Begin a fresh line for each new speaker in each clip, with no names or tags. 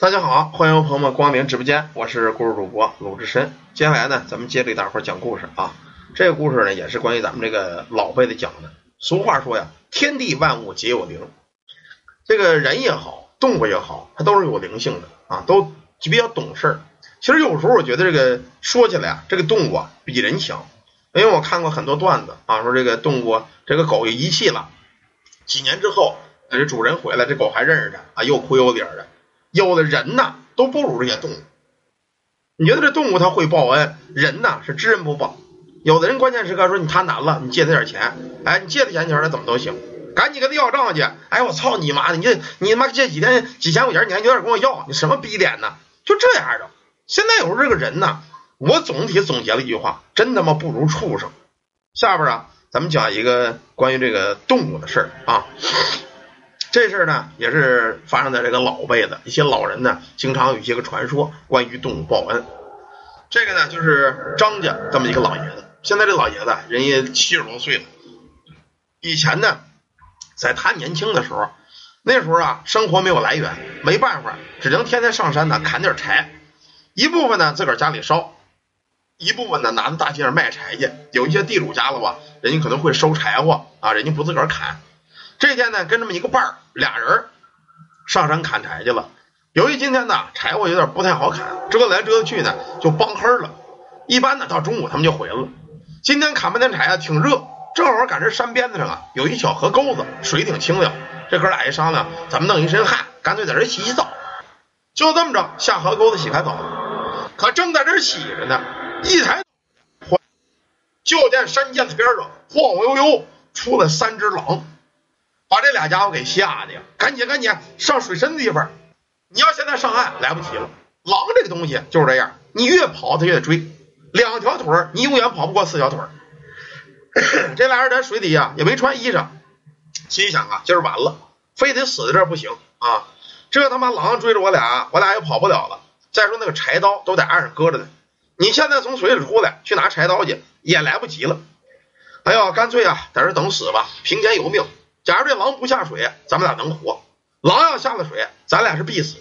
大家好，欢迎朋友们光临直播间，我是故事主播鲁智深。接下来呢，咱们接着给大伙讲故事啊。这个故事呢，也是关于咱们这个老辈的讲的。俗话说呀，天地万物皆有灵。这个人也好，动物也好，它都是有灵性的啊，都比较懂事儿。其实有时候我觉得这个说起来啊，这个动物啊比人强，因为我看过很多段子啊，说这个动物，这个狗遗弃了，几年之后，这主人回来，这狗还认识它啊，又哭又咧的。有的人呐都不如这些动物，你觉得这动物它会报恩，人呐是知恩不报。有的人关键时刻说你他难了，你借他点钱，哎，你借他钱，你说他怎么都行，赶紧跟他要账去。哎，我操你妈的，你这你他妈借几天几千块钱，你还有点跟我要，你什么逼脸呢？就这样的。现在有时候这个人呐，我总体总结了一句话，真他妈不如畜生。下边啊，咱们讲一个关于这个动物的事儿啊。这事儿呢，也是发生在这个老辈的一些老人呢，经常有一些个传说，关于动物报恩。这个呢，就是张家这么一个老爷子。现在这老爷子人家七十多岁了。以前呢，在他年轻的时候，那时候啊，生活没有来源，没办法，只能天天上山呢砍点柴。一部分呢自个儿家里烧，一部分呢拿到大街上卖柴去。有一些地主家了吧，人家可能会收柴火啊，人家不自个儿砍。这天呢，跟这么一个伴儿，俩人上山砍柴去了。由于今天呢，柴火有点不太好砍，折来折去呢，就帮黑了。一般呢，到中午他们就回了。今天砍半天柴啊，挺热，正好赶这山边子上啊，有一小河沟子，水挺清凉。这哥俩一商量，咱们弄一身汗，干脆在这洗洗澡。就这么着，下河沟子洗开澡。可正在这洗着呢，一抬，就见山涧子边上晃晃悠悠出来三只狼。把这俩家伙给吓的呀！赶紧赶紧上水深的地方。你要现在上岸来不及了。狼这个东西就是这样，你越跑它越追。两条腿你永远跑不过四条腿。这俩人在水底下也没穿衣裳，心想啊，今儿完了，非得死在这不行啊！这他妈狼追着我俩，我俩也跑不了了。再说那个柴刀都在岸上搁着呢，你现在从水里出来去拿柴刀去也来不及了。哎呦，干脆啊，在这等死吧，凭天由命。假如这狼不下水，咱们俩能活；狼要下了水，咱俩是必死。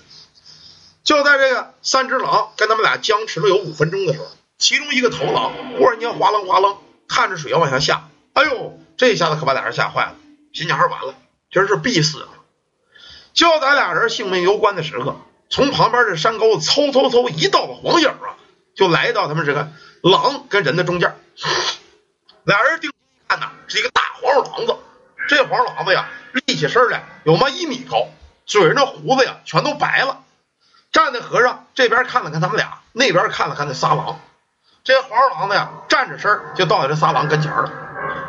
就在这个三只狼跟他们俩僵持了有五分钟的时候，其中一个头狼忽然间哗楞哗楞，看着水要往下下。哎呦，这下子可把俩人吓坏了，心想：完了，今儿是必死了。就在俩人性命攸关的时刻，从旁边这山沟子嗖嗖嗖一道黄影啊，就来到他们这个狼跟人的中间。俩人定睛一看呐，是一个大黄鼠狼子。这黄狼子呀，立起身来有妈一米高，嘴上那胡子呀全都白了。站在河上，这边看了看他们俩，那边看了看那仨狼。这黄狼子呀，站着身就到这仨狼跟前了，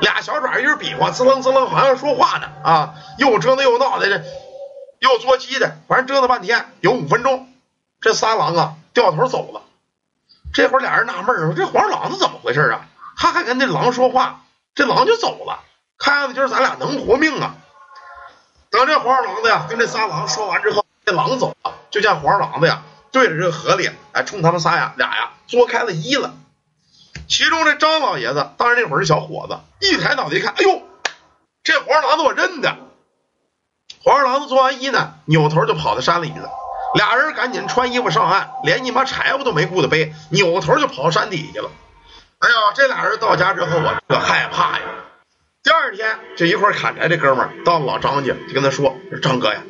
俩小爪一直比划，滋楞滋楞，好像说话呢啊，又折腾又闹的，这又作鸡的，反正折腾半天，有五分钟，这仨狼啊掉头走了。这会儿俩人纳闷说：“这黄狼子怎么回事啊？他还跟那狼说话，这狼就走了。”看样子就是咱俩能活命啊！等这黄二郎子呀跟这仨狼说完之后，这狼走了，就见黄二郎子呀对着这个河里，哎，冲他们仨呀俩呀作开了一了。其中这张老爷子当然那会儿是小伙子，一抬脑袋一看，哎呦，这黄二郎子我认得。黄二郎子做完揖呢，扭头就跑到山里了。俩人赶紧穿衣服上岸，连你妈柴火都没顾得背，扭头就跑山底下了。哎呀，这俩人到家之后我，可害怕呀！第二天，这一块砍柴这哥们儿到老张家，就跟他说：“张哥呀，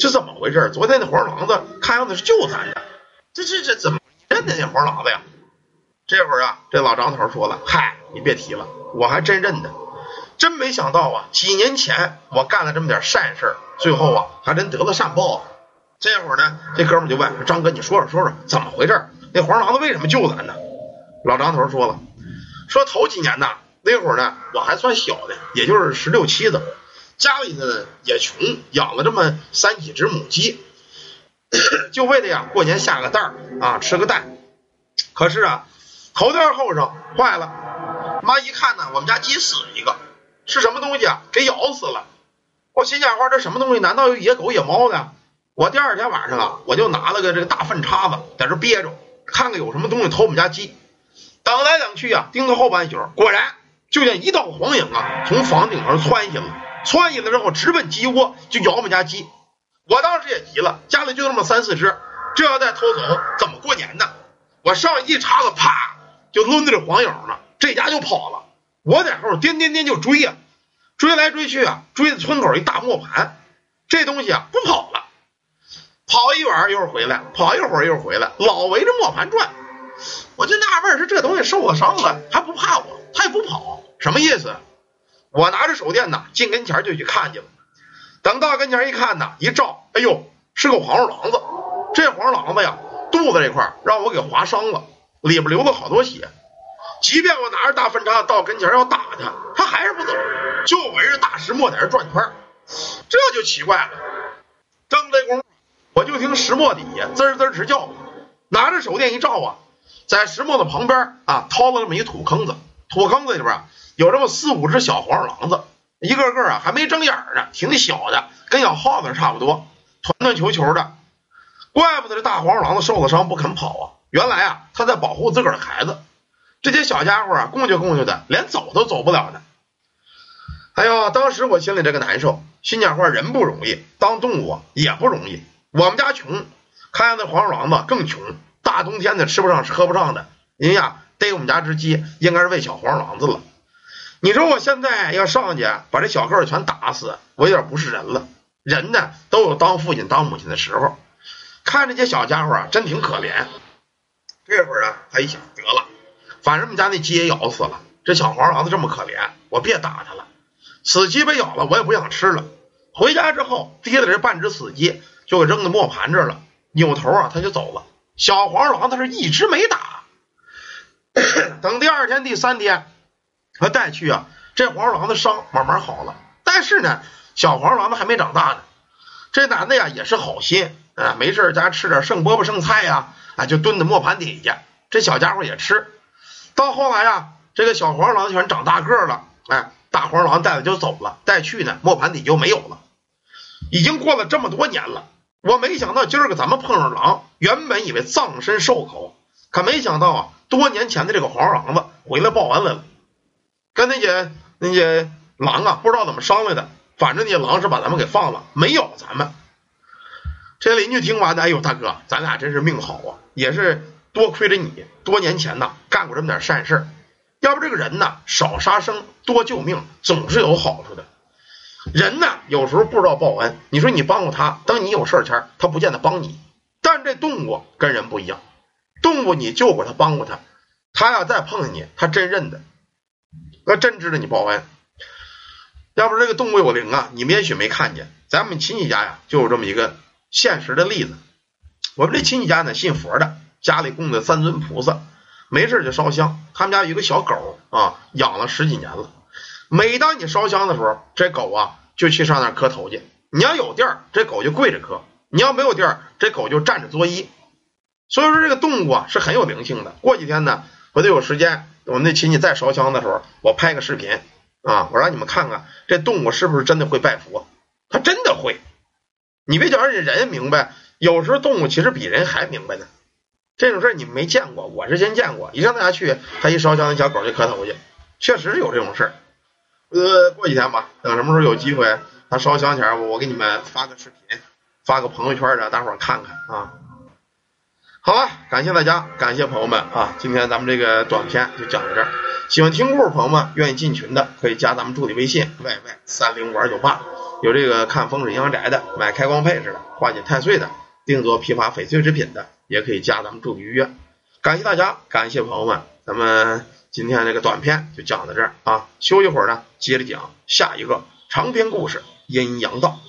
这怎么回事？昨天那黄狼子看样子是救咱的，这这这怎么认得那黄狼子呀？”这会儿啊，这老张头说了：“嗨，你别提了，我还真认得。真没想到啊，几年前我干了这么点善事，最后啊还真得了善报。”这会儿呢，这哥们就问张哥：“你说说说说，怎么回事？那黄狼子为什么救咱呢？”老张头说了：“说头几年呢。”那会儿呢，我还算小的，也就是十六七的，家里呢也穷，养了这么三几只母鸡，就为了呀过年下个蛋儿啊，吃个蛋。可是啊，头天后生坏了，妈一看呢，我们家鸡死一个，是什么东西啊？给咬死了。我心想话，这什么东西？难道有野狗野猫呢？我第二天晚上啊，我就拿了个这个大粪叉子在这憋着，看看有什么东西偷我们家鸡。等来等去啊，盯了后半宿，果然。就见一道黄影啊，从房顶上窜下来，窜下来之后直奔鸡窝，就咬我们家鸡。我当时也急了，家里就那么三四只，这要再偷走，怎么过年呢？我上一叉子，啪就抡着这黄影呢，这家就跑了。我在后边颠颠颠就追呀，追来追去啊，追到村口一大磨盘，这东西啊不跑了，跑一远一会儿回来，跑一会儿一会儿回来，老围着磨盘转。我就纳闷，是这东西受了伤了还不怕我，他也不跑，什么意思？我拿着手电呢，进跟前就去看去了。等到跟前一看呢，一照，哎呦，是个黄鼠狼子。这黄鼠狼子呀，肚子这块让我给划伤了，里边流了好多血。即便我拿着大分叉到跟前要打他，他还是不走，就围着大石磨在这转圈这就奇怪了。正这功夫，我就听石磨底下滋滋直叫，拿着手电一照啊，在石磨的旁边啊，掏了这么一土坑子，土坑子里边有这么四五只小黄狼子，一个个啊还没睁眼呢，挺小的，跟小耗子差不多，团团球球的。怪不得这大黄狼子受了伤不肯跑啊！原来啊，他在保护自个儿的孩子。这些小家伙啊，供就供就的，连走都走不了呢。哎呦，当时我心里这个难受，心讲话人不容易，当动物也不容易。我们家穷，看那黄鼠狼子更穷，大冬天的吃不上喝不上的，人家逮我们家只鸡，应该是喂小黄狼子了。你说我现在要上去把这小个儿全打死，我有点不是人了。人呢，都有当父亲当母亲的时候。看这些小家伙啊，真挺可怜。这会儿啊，他一想，得了，反正我们家那鸡也咬死了，这小黄狼子这么可怜，我别打它了。死鸡被咬了，我也不想吃了。回家之后，提了这半只死鸡，就给扔在磨盘这儿了。扭头啊，他就走了。小黄狼他是一直没打。等第二天、第三天，他带去啊，这黄鼠狼的伤慢慢好了。但是呢，小黄狼子还没长大呢。这男的呀，也是好心。啊，没事家吃点剩饽饽剩菜呀，啊，就蹲在磨盘底下，这小家伙也吃。到后来呀，这个小黄狼全长大个了，哎，大黄狼带着就走了，带去呢，磨盘底就没有了。已经过了这么多年了，我没想到今儿个咱们碰上狼，原本以为葬身兽口，可没想到啊，多年前的这个黄狼子回来报恩来了，跟那些那些狼啊，不知道怎么商量的，反正那些狼是把咱们给放了，没咬咱们。这邻居听完呢，哎呦，大哥，咱俩真是命好啊！也是多亏了你，多年前呢干过这么点善事，要不这个人呢少杀生多救命，总是有好处的。人呢有时候不知道报恩，你说你帮过他，等你有事儿前他不见得帮你。但这动物跟人不一样，动物你救过他，帮过他，他要再碰见你，他真认得，那真知道你报恩。要不这个动物有灵啊，你们也许没看见，咱们亲戚家呀就有这么一个。现实的例子，我们这亲戚家呢信佛的，家里供的三尊菩萨，没事就烧香。他们家有一个小狗啊，养了十几年了。每当你烧香的时候，这狗啊就去上那磕头去。你要有地儿，这狗就跪着磕；你要没有地儿，这狗就站着作揖。所以说这个动物啊是很有灵性的。过几天呢，我得有时间，我们那亲戚再烧香的时候，我拍个视频啊，我让你们看看这动物是不是真的会拜佛，它真的会。你别觉得人明白，有时候动物其实比人还明白呢。这种事儿你没见过，我是真见过。一让大家去，他一烧香，那小狗就磕头去，确实是有这种事儿。呃，过几天吧，等什么时候有机会，他烧香前，我给你们发个视频，发个朋友圈让大伙看看啊。好了，感谢大家，感谢朋友们啊！今天咱们这个短片就讲到这儿。喜欢听故事朋友们，愿意进群的可以加咱们助理微信 yy 三零五二九八。有这个看风水阳宅的，买开光配置的，化解太岁的，定做批发翡翠制品的，也可以加咱们助理预约。感谢大家，感谢朋友们，咱们今天这个短片就讲到这儿啊，休息会儿呢，接着讲下一个长篇故事《阴阳道》。